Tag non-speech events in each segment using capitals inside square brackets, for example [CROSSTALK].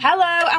Hello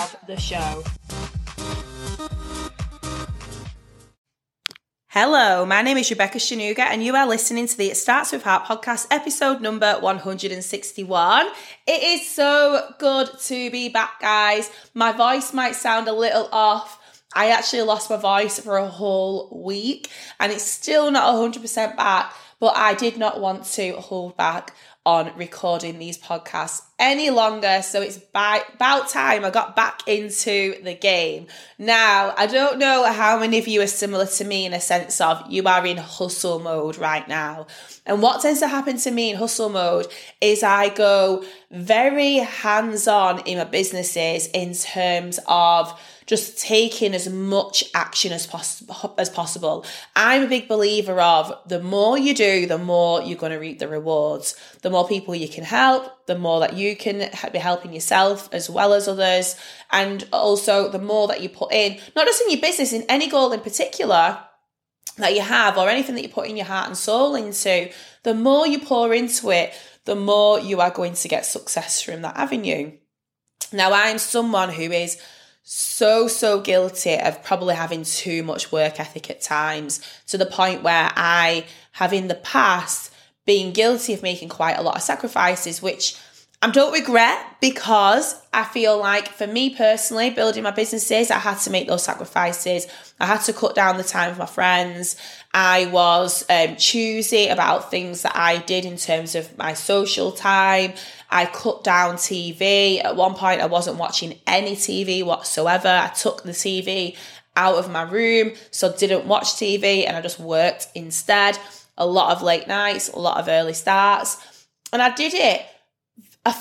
of the show. Hello, my name is Rebecca Sonuga, and you are listening to the It Starts With Heart podcast, episode number 161. It is so good to be back, guys. My voice might sound a little off. I actually lost my voice for a whole week, and it's still not 100% back, but I did not want to hold back on recording these podcasts any longer. So it's by, about time I got back into the game. Now, I don't know how many of you are similar to me in a sense of you are in hustle mode right now. And what tends to happen to me in hustle mode is I go very hands on in my businesses in terms of just taking as much action as, poss- as possible. I'm a big believer of the more you do, the more you're going to reap the rewards. The more people you can help, the more that you can be helping yourself as well as others. And also the more that you put in, not just in your business, in any goal in particular that you have or anything that you put in your heart and soul into, the more you pour into it, the more you are going to get success from that avenue. Now, I'm someone who is so so guilty of probably having too much work ethic at times to the point where I have in the past been guilty of making quite a lot of sacrifices which I don't regret because I feel like for me personally, building my businesses, I had to make those sacrifices. I had to cut down the time with my friends. I was um, choosy about things that I did in terms of my social time. I cut down TV. At one point, I wasn't watching any TV whatsoever. I took the TV out of my room, so didn't watch TV and I just worked instead. A lot of late nights, a lot of early starts. And I did it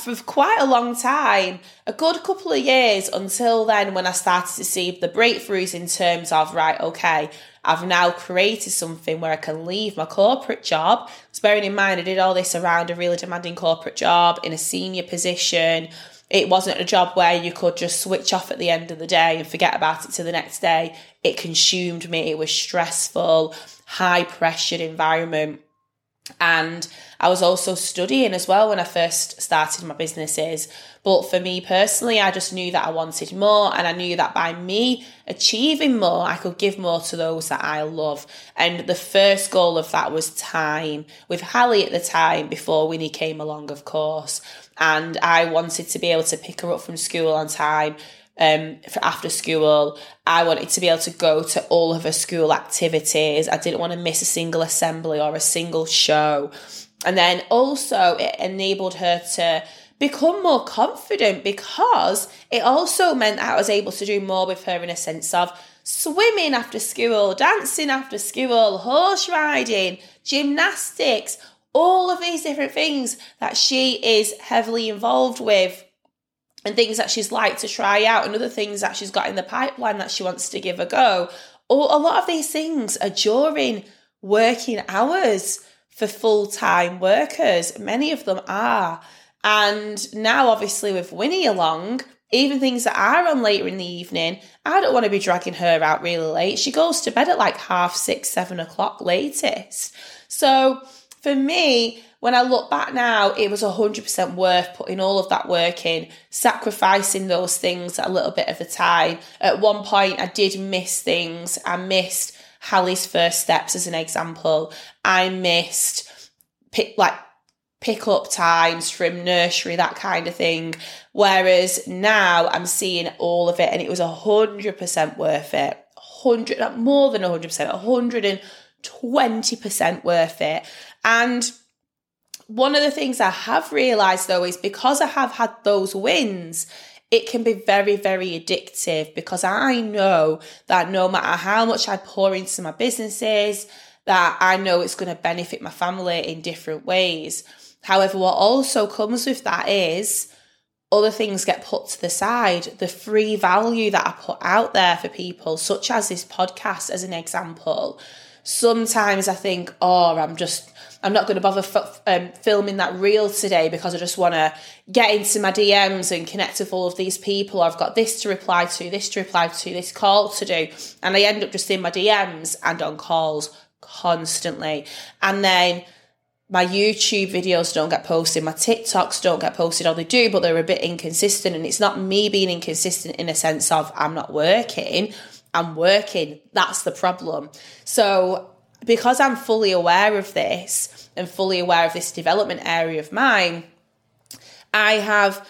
for quite a long time, a good couple of years until then, when I started to see the breakthroughs in terms of, right, okay, I've now created something where I can leave my corporate job. So bearing in mind, I did all this around a really demanding corporate job in a senior position. It wasn't a job where you could just switch off at the end of the day and forget about it to the next day. It consumed me. It was stressful, high pressured environment. And I was also studying as well when I first started my businesses. But for me personally, I just knew that I wanted more, and I knew that by me achieving more, I could give more to those that I love. And the first goal of that was time with Hallie at the time before Winnie came along, of course. And I wanted to be able to pick her up from school on time, um, for after school. I wanted to be able to go to all of her school activities. I didn't want to miss a single assembly or a single show. And then also, it enabled her to become more confident because it also meant that I was able to do more with her in a sense of swimming after school, dancing after school, horse riding, gymnastics, all of these different things that she is heavily involved with and things that she's like to try out and other things that she's got in the pipeline that she wants to give a go. Or a lot of these things are during working hours for full time workers. Many of them are. And now, obviously, with Winnie along, even things that are on later in the evening, I don't want to be dragging her out really late. She goes to bed at like half six, seven o'clock latest. So for me, when I look back now, it was 100% worth putting all of that work in, sacrificing those things a little bit of the time. At one point, I did miss things. I missed Hallie's first steps as an example. I missed pick, like pick up times from nursery, that kind of thing. Whereas now I'm seeing all of it and it was 100% worth it. 100, more than 100%, 120% worth it. And one of the things I have realized though is because I have had those wins, it can be very, very addictive because I know that no matter how much I pour into my businesses, that I know it's going to benefit my family in different ways. However, what also comes with that is other things get put to the side. The free value that I put out there for people, such as this podcast, as an example, sometimes I think, oh, I'm just, I'm not going to bother f- um, filming that reel today because I just want to get into my DMs and connect with all of these people. I've got this to reply to, this to reply to, this call to do. And I end up just in my DMs and on calls constantly. And then my YouTube videos don't get posted, my TikToks don't get posted, or they do, but they're a bit inconsistent. And it's not me being inconsistent in a sense of I'm not working, I'm working. That's the problem. So, because I'm fully aware of this and fully aware of this development area of mine, I have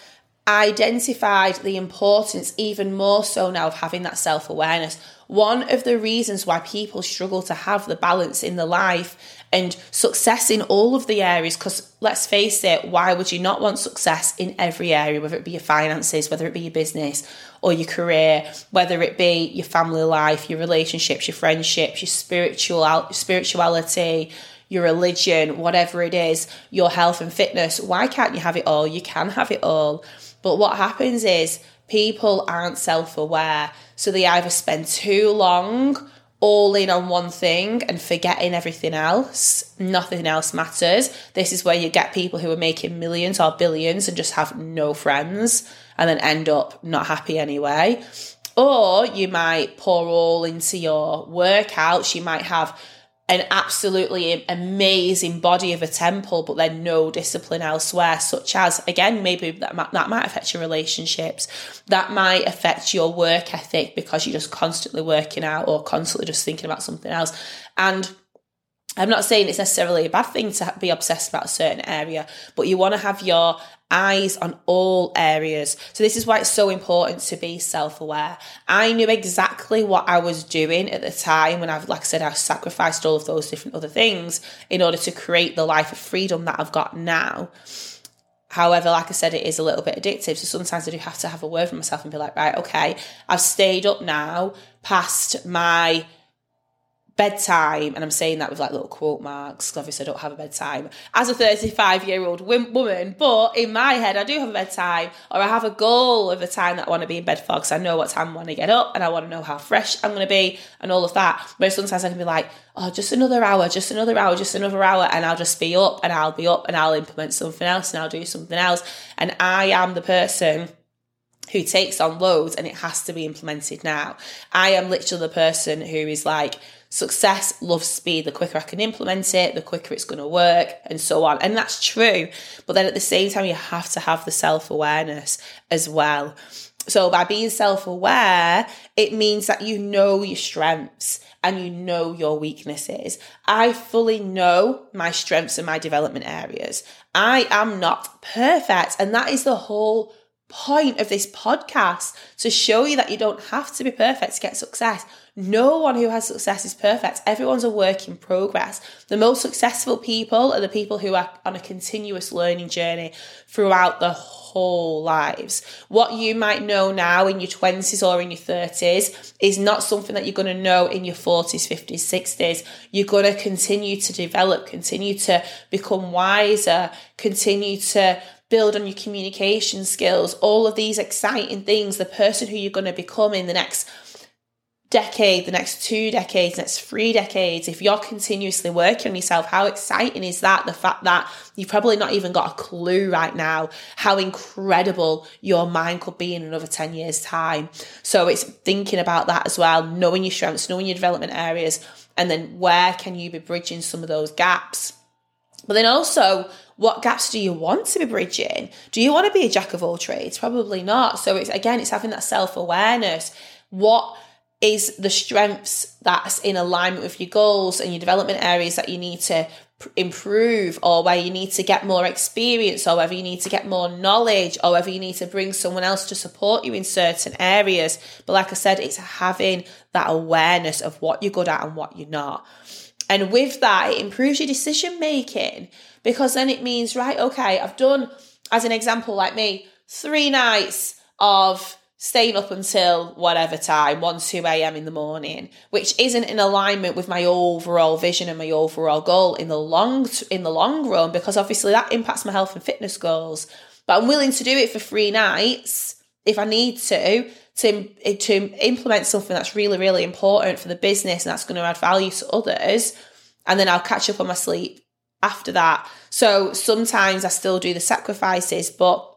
identified the importance even more so now of having that self awareness. One of the reasons why people struggle to have the balance in the life and success in all of the areas, because let's face it, why would you not want success in every area, whether it be your finances, whether it be your business or your career, whether it be your family life, your relationships, your friendships, your spiritual spirituality, your religion, whatever it is, your health and fitness. Why can't you have it all? You can have it all. But what happens is people aren't self aware. So they either spend too long all in on one thing and forgetting everything else. Nothing else matters. This is where you get people who are making millions or billions and just have no friends and then end up not happy anyway. Or you might pour all into your workouts. You might have an absolutely amazing body of a temple, but then no discipline elsewhere, such as, again, maybe that might, that might affect your relationships. That might affect your work ethic because you're just constantly working out or constantly just thinking about something else. And I'm not saying it's necessarily a bad thing to be obsessed about a certain area, but you want to have your eyes on all areas. So this is why it's so important to be self-aware. I knew exactly what I was doing at the time when I've, like I said, I sacrificed all of those different other things in order to create the life of freedom that I've got now. However, like I said, it is a little bit addictive. So sometimes I do have to have a word for myself and be like, right, okay, I've stayed up now past my bedtime, and I'm saying that with like little quote marks because obviously I don't have a bedtime as a 35 year old woman, but in my head I do have a bedtime or I have a goal of a time that I want to be in bed for because I know what time I want to get up and I want to know how fresh I'm going to be and all of that. But sometimes I can be like, oh, just another hour, just another hour, just another hour, and I'll just be up and I'll be up and I'll implement something else and I'll do something else. And I am the person who takes on loads and it has to be implemented now. I am literally the person who is like, success loves speed. The quicker I can implement it, the quicker it's going to work, and so on. And that's true. But then at the same time, you have to have the self awareness as well. So by being self aware, it means that you know your strengths and you know your weaknesses. I fully know my strengths and my development areas. I am not perfect. And that is the whole point of this podcast to show you that you don't have to be perfect to get success. No one who has success is perfect. Everyone's a work in progress. The most successful people are the people who are on a continuous learning journey throughout the whole lives. What you might know now in your 20s or in your 30s is not something that you're going to know in your 40s, 50s, 60s. You're going to continue to develop, continue to become wiser, continue to build on your communication skills, all of these exciting things, the person who you're going to become in the next decade, the next two decades, next three decades, if you're continuously working on yourself, how exciting is that? The fact that you've probably not even got a clue right now how incredible your mind could be in another 10 years' time. So it's thinking about that as well, knowing your strengths, knowing your development areas, and then where can you be bridging some of those gaps? But then also, what gaps do you want to be bridging? Do you want to be a jack of all trades? Probably not. So it's again, it's having that self awareness. What is the strengths that's in alignment with your goals and your development areas that you need to improve or where you need to get more experience or whether you need to get more knowledge or whether you need to bring someone else to support you in certain areas. But like I said, it's having that awareness of what you're good at and what you're not. And with that, it improves your decision making because then it means, right, okay, I've done, as an example, like me, three nights of staying up until whatever time, 1, 2 a.m. in the morning, which isn't in alignment with my overall vision and my overall goal in the long in the long run, because obviously that impacts my health and fitness goals. but I'm willing to do it for three nights if I need to to to implement something that's really really important for the business and that's going to add value to others and then I'll catch up on my sleep after that. So sometimes I still do the sacrifices, but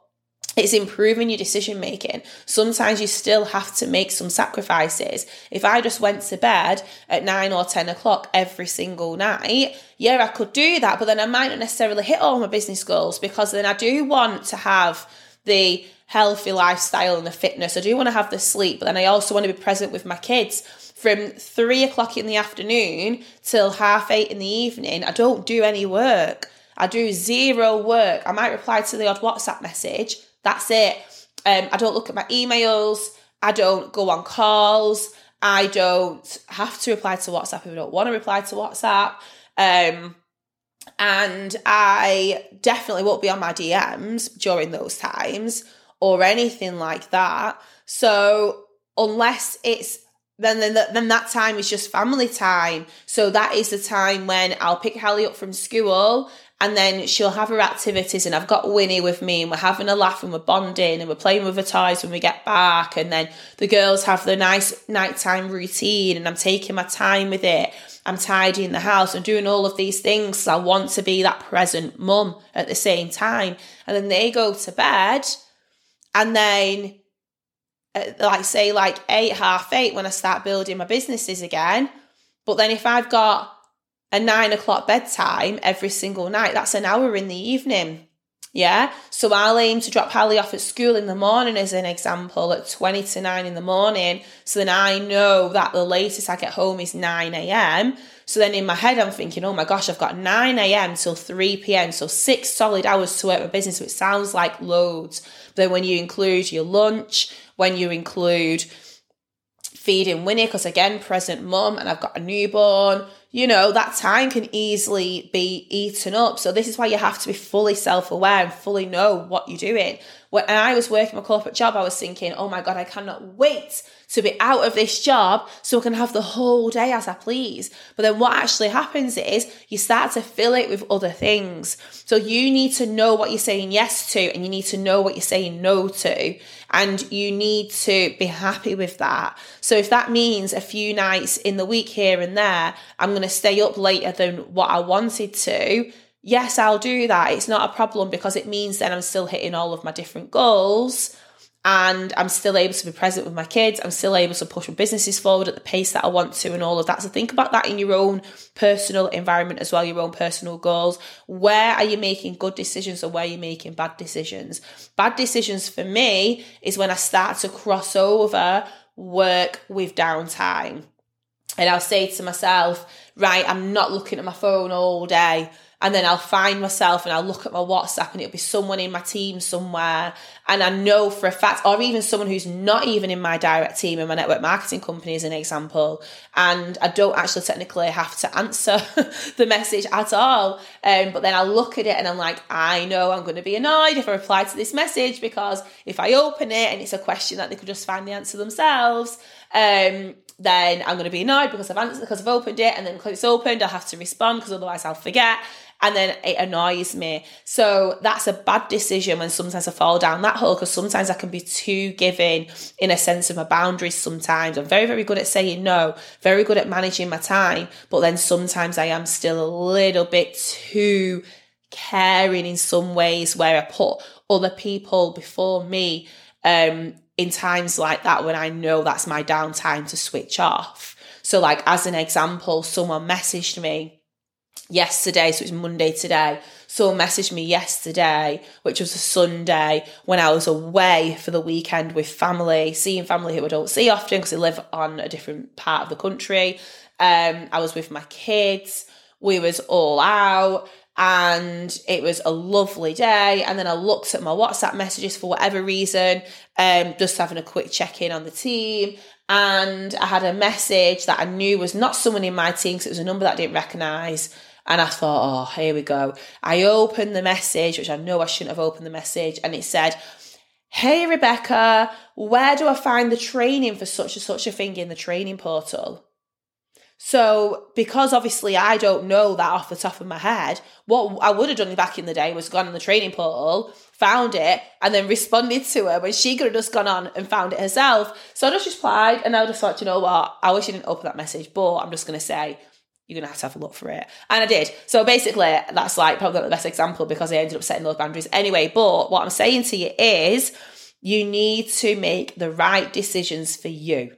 it's improving your decision making. Sometimes you still have to make some sacrifices. If I just went to bed at nine or 10 o'clock every single night, yeah, I could do that, but then I might not necessarily hit all my business goals because then I do want to have the healthy lifestyle and the fitness. I do want to have the sleep, but then I also want to be present with my kids from three o'clock in the afternoon till half eight in the evening. I don't do any work. I do zero work. I might reply to the odd WhatsApp message. That's it. Um, I don't look at my emails. I don't go on calls. I don't have to reply to WhatsApp if I don't want to reply to WhatsApp. Um, and I definitely won't be on my DMs during those times or anything like that. So unless it's then then, then that time is just family time. So that is the time when I'll pick Hallie up from school and then she'll have her activities and I've got Winnie with me and we're having a laugh and we're bonding and we're playing with her toys when we get back and then the girls have their nice nighttime routine and I'm taking my time with it. I'm tidying the house and doing all of these things. I want to be that present mum at the same time. And then they go to bed and then uh, like say like eight half eight when I start building my businesses again. But then if I've got a nine o'clock bedtime every single night, that's an hour in the evening. Yeah. So I'll aim to drop Hallie off at school in the morning as an example at 20 to 9 in the morning. So then I know that the latest I get home is 9 a.m. So then in my head, I'm thinking, oh my gosh, I've got 9 a.m. till 3 p.m. So six solid hours to work my business. which sounds like loads. But then when you include your lunch, when you include feeding Winnie, because again, present mum, and I've got a newborn, you know, that time can easily be eaten up. So this is why you have to be fully self-aware and fully know what you're doing. When I was working my corporate job, I was thinking, oh my God, I cannot wait to be out of this job so I can have the whole day as I please. But then what actually happens is you start to fill it with other things. So you need to know what you're saying yes to and you need to know what you're saying no to. And you need to be happy with that. So if that means a few nights in the week here and there, I'm going to stay up later than what I wanted to. Yes, I'll do that. It's not a problem because it means then I'm still hitting all of my different goals and I'm still able to be present with my kids. I'm still able to push my businesses forward at the pace that I want to, and all of that. So think about that in your own personal environment as well, your own personal goals. Where are you making good decisions or where are you making bad decisions? Bad decisions for me is when I start to cross over work with downtime. And I'll say to myself, right, I'm not looking at my phone all day and then I'll find myself and I'll look at my WhatsApp and it'll be someone in my team somewhere. And I know for a fact, or even someone who's not even in my direct team in my network marketing company, as an example. And I don't actually technically have to answer [LAUGHS] the message at all. Um, but then I look at it and I'm like, I know I'm going to be annoyed if I reply to this message because if I open it and it's a question that they could just find the answer themselves, um, then I'm going to be annoyed because I've answered because I've opened it, and then it's opened, I'll have to respond because otherwise I'll forget and then it annoys me. So that's a bad decision when sometimes I fall down that hole because sometimes I can be too giving in a sense of my boundaries sometimes. I'm very, very good at saying no, very good at managing my time, but then sometimes I am still a little bit too caring in some ways where I put other people before me um, in times like that when I know that's my downtime to switch off. So, like, as an example, someone messaged me yesterday, so it's Monday today. Someone messaged me yesterday, which was a Sunday, when I was away for the weekend with family, seeing family who I don't see often because they live on a different part of the country. Um, I was with my kids. We was all out and it was a lovely day. And then I looked at my WhatsApp messages for whatever reason, um, just having a quick check in on the team. And I had a message that I knew was not someone in my team because it was a number that I didn't recognize. And I thought, oh, here we go. I opened the message, which I know I shouldn't have opened the message, and it said, Hey, Rebecca, where do I find the training for such and such a thing in the training portal? So, because obviously I don't know that off the top of my head, what I would have done back in the day was gone on the training portal, found it, and then responded to her when she could have just gone on and found it herself. So I just replied, and I just thought, you know what? I wish you didn't open that message, but I'm just going to say, you're going to have to have a look for it. And I did. So basically, that's like probably not the best example because I ended up setting those boundaries anyway. But what I'm saying to you is, you need to make the right decisions for you.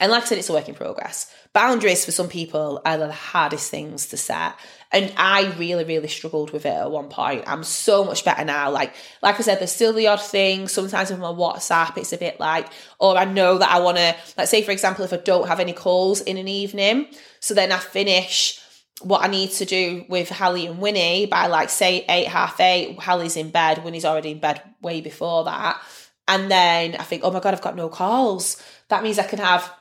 And like I said, it's a work in progress. Boundaries for some people are the hardest things to set. And I really, really struggled with it at one point. I'm so much better now. Like, like I said, there's still the odd thing. Sometimes with my WhatsApp, it's a bit like, or I know that I want to, let's say, for example, if I don't have any calls in an evening, so then I finish what I need to do with Hallie and Winnie by like say eight, half eight. Hallie's in bed, Winnie's already in bed way before that. And then I think, oh my God, I've got no calls. That means I can have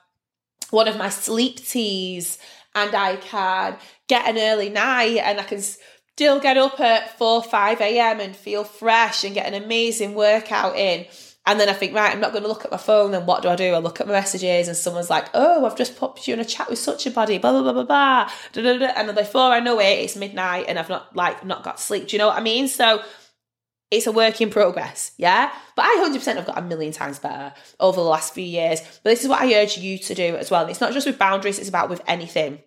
one of my sleep teas and I can get an early night and I can still get up at 4 5 a.m. and feel fresh and get an amazing workout in. And then I think, right, I'm not going to look at my phone. Then what do I do? I look at my messages and someone's like, oh, I've just popped you in a chat with such a body, blah, blah, blah, blah, blah. And before I know it, it's midnight and I've not like not got sleep. Do you know what I mean? So it's a work in progress, yeah? But I 100% have got a million times better over the last few years. But this is what I urge you to do as well. And it's not just with boundaries, it's about with anything.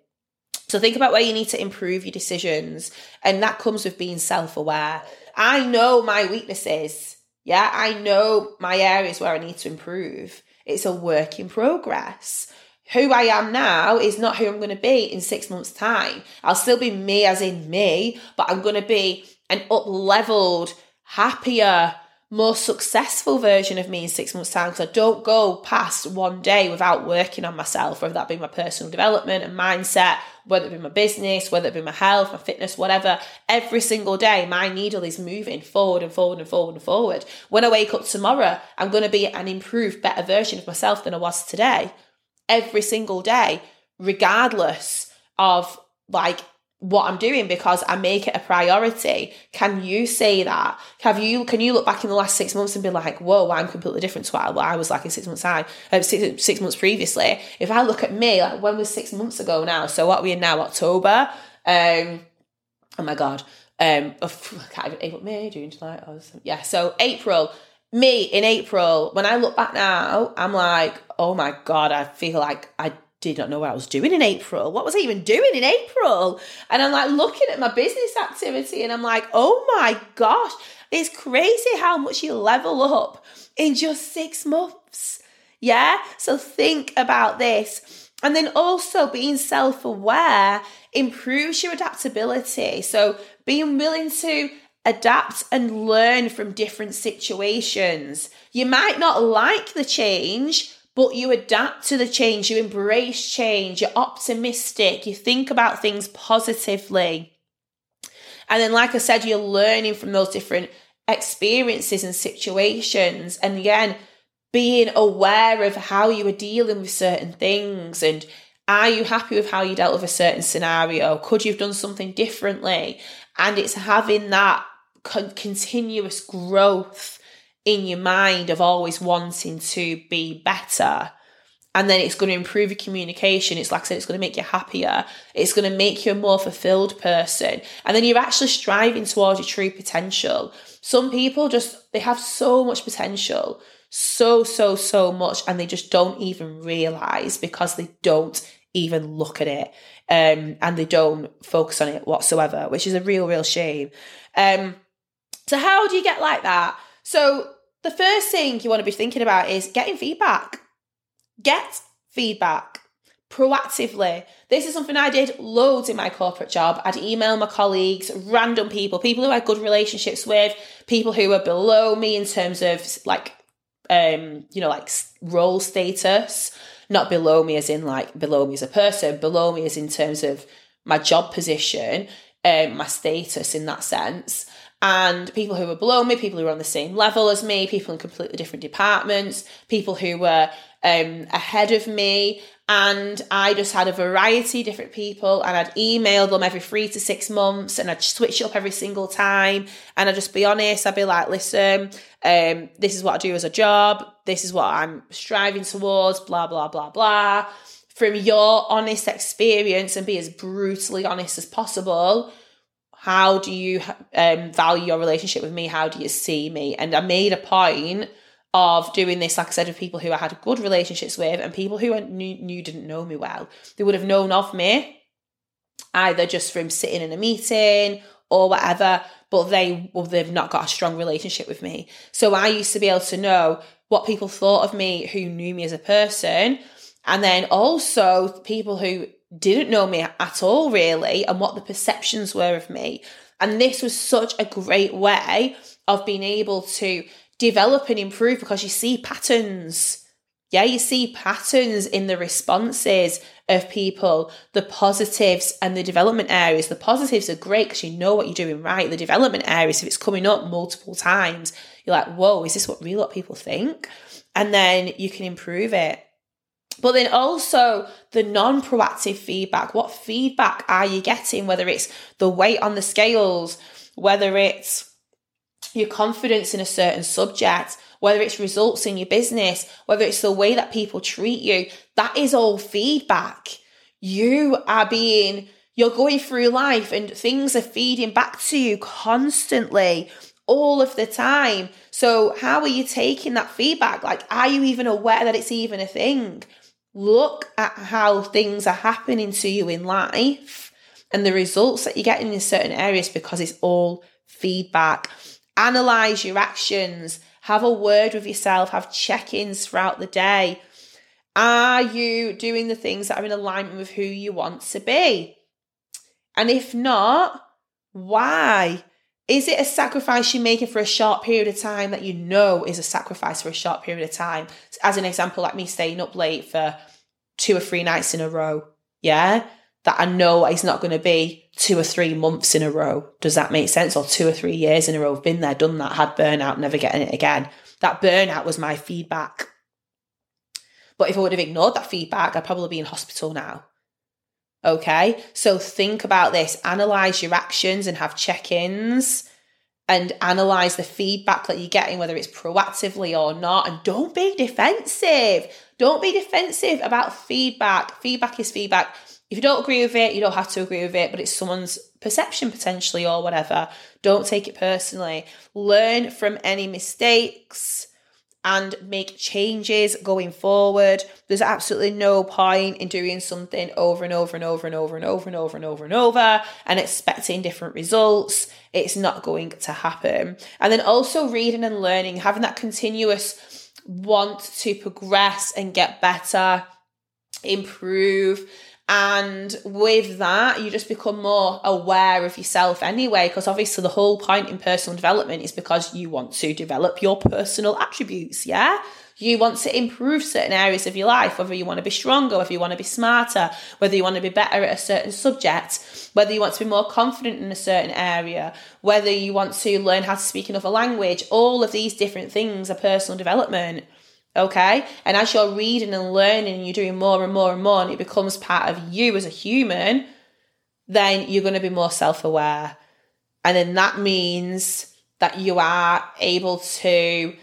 So think about where you need to improve your decisions. And that comes with being self aware. I know my weaknesses. Yeah, I know my areas where I need to improve. It's a work in progress. Who I am now is not who I'm going to be in six months' time. I'll still be me as in me, but I'm going to be an up leveled, happier, more successful version of me in six months' time because I don't go past one day without working on myself, whether that be my personal development and mindset, whether it be my business, whether it be my health, my fitness, whatever. Every single day, my needle is moving forward and forward and forward and forward. When I wake up tomorrow, I'm going to be an improved, better version of myself than I was today. Every single day, regardless of like what I'm doing because I make it a priority. Can you say that? Have you can you look back in the last six months and be like, whoa, I'm completely different to what I was like in six months time, uh, six, six months previously. If I look at me, like when was six months ago now? So what are we in now? October. Um, oh my god. Um, oh, I can't even April, May, June, July. Yeah. So April. Me in April, when I look back now, I'm like, oh my god, I feel like I did not know what I was doing in April. What was I even doing in April? And I'm like looking at my business activity and I'm like, oh my gosh, it's crazy how much you level up in just six months. Yeah. So think about this. And then also being self aware improves your adaptability. So being willing to adapt and learn from different situations. You might not like the change, but you adapt to the change, you embrace change, you're optimistic, you think about things positively. And then, like I said, you're learning from those different experiences and situations. And again, being aware of how you are dealing with certain things and are you happy with how you dealt with a certain scenario? Could you have done something differently? And it's having that con- continuous growth in your mind of always wanting to be better. And then it's going to improve your communication. It's like I said, it's going to make you happier. It's going to make you a more fulfilled person. And then you're actually striving towards your true potential. Some people just, they have so much potential, so, so, so much, and they just don't even realize because they don't even look at it um, and they don't focus on it whatsoever, which is a real, real shame. Um, so, how do you get like that? So, the first thing you want to be thinking about is getting feedback. Get feedback proactively. This is something I did loads in my corporate job. I'd email my colleagues, random people, people who I had good relationships with, people who were below me in terms of like, um, you know, like role status, not below me as in like below me as a person, below me as in terms of my job position, um, my status in that sense and people who were below me, people who were on the same level as me, people in completely different departments, people who were um, ahead of me. And I just had a variety of different people, and I'd email them every three to six months, and I'd switch up every single time. And I'd just be honest, I'd be like, listen, um, this is what I do as a job, this is what I'm striving towards, blah, blah, blah, blah from your honest experience and be as brutally honest as possible how do you um, value your relationship with me? How do you see me? And i made a point of doing this like i said with people who i had good relationships with and people who I knew, knew didn't know me well. They would have known of me either just from sitting in a meeting or whatever but they well they've not got a strong relationship with me. So i used to be able to know what people thought of me who knew me as a person and then also people who didn't know me at all, really, and what the perceptions were of me. And this was such a great way of being able to develop and improve because you see patterns. Yeah, you see patterns in the responses of people, the positives and the development areas. The positives are great because you know what you're doing right. The development areas, if it's coming up multiple times, you're like, whoa, is this what real what people think? And then you can improve it. But then also the non proactive feedback. What feedback are you getting? Whether it's the weight on the scales, whether it's your confidence in a certain subject, whether it's results in your business, whether it's the way that people treat you, that is all feedback. You are being, you're going through life and things are feeding back to you constantly, all of the time. So, how are you taking that feedback? Like, are you even aware that it's even a thing? Look at how things are happening to you in life and the results that you're getting in certain areas because it's all feedback. Analyze your actions, have a word with yourself, have check ins throughout the day. Are you doing the things that are in alignment with who you want to be? And if not, why? Is it a sacrifice you're making for a short period of time that you know is a sacrifice for a short period of time? As an example, like me staying up late for two or three nights in a row. Yeah. That I know is not going to be two or three months in a row. Does that make sense? Or two or three years in a row. I've been there, done that, had burnout, never getting it again. That burnout was my feedback. But if I would have ignored that feedback, I'd probably be in hospital now. Okay, so think about this, analyze your actions and have check ins and analyze the feedback that you're getting, whether it's proactively or not. And don't be defensive. Don't be defensive about feedback. Feedback is feedback. If you don't agree with it, you don't have to agree with it, but it's someone's perception potentially or whatever. Don't take it personally. Learn from any mistakes and make changes going forward. There's absolutely no point in doing something over and over and over and over and over and over and over and over and expecting different results. It's not going to happen. And then also reading and learning, having that continuous want to progress and get better, improve, and with that, you just become more aware of yourself anyway, because obviously the whole point in personal development is because you want to develop your personal attributes, yeah? You want to improve certain areas of your life, whether you want to be stronger, whether you want to be smarter, whether you want to be better at a certain subject, whether you want to be more confident in a certain area, whether you want to learn how to speak another language. All of these different things are personal development. Okay. And as you're reading and learning and you're doing more and more and more, and it becomes part of you as a human, then you're going to be more self aware. And then that means that you are able to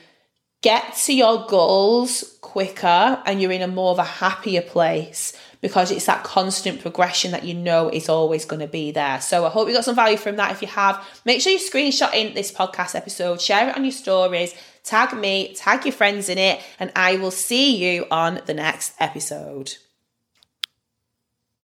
get to your goals quicker and you're in a more of a happier place because it's that constant progression that you know is always going to be there. So I hope you got some value from that. If you have, make sure you screenshot in this podcast episode, share it on your stories, tag me, tag your friends in it, and I will see you on the next episode.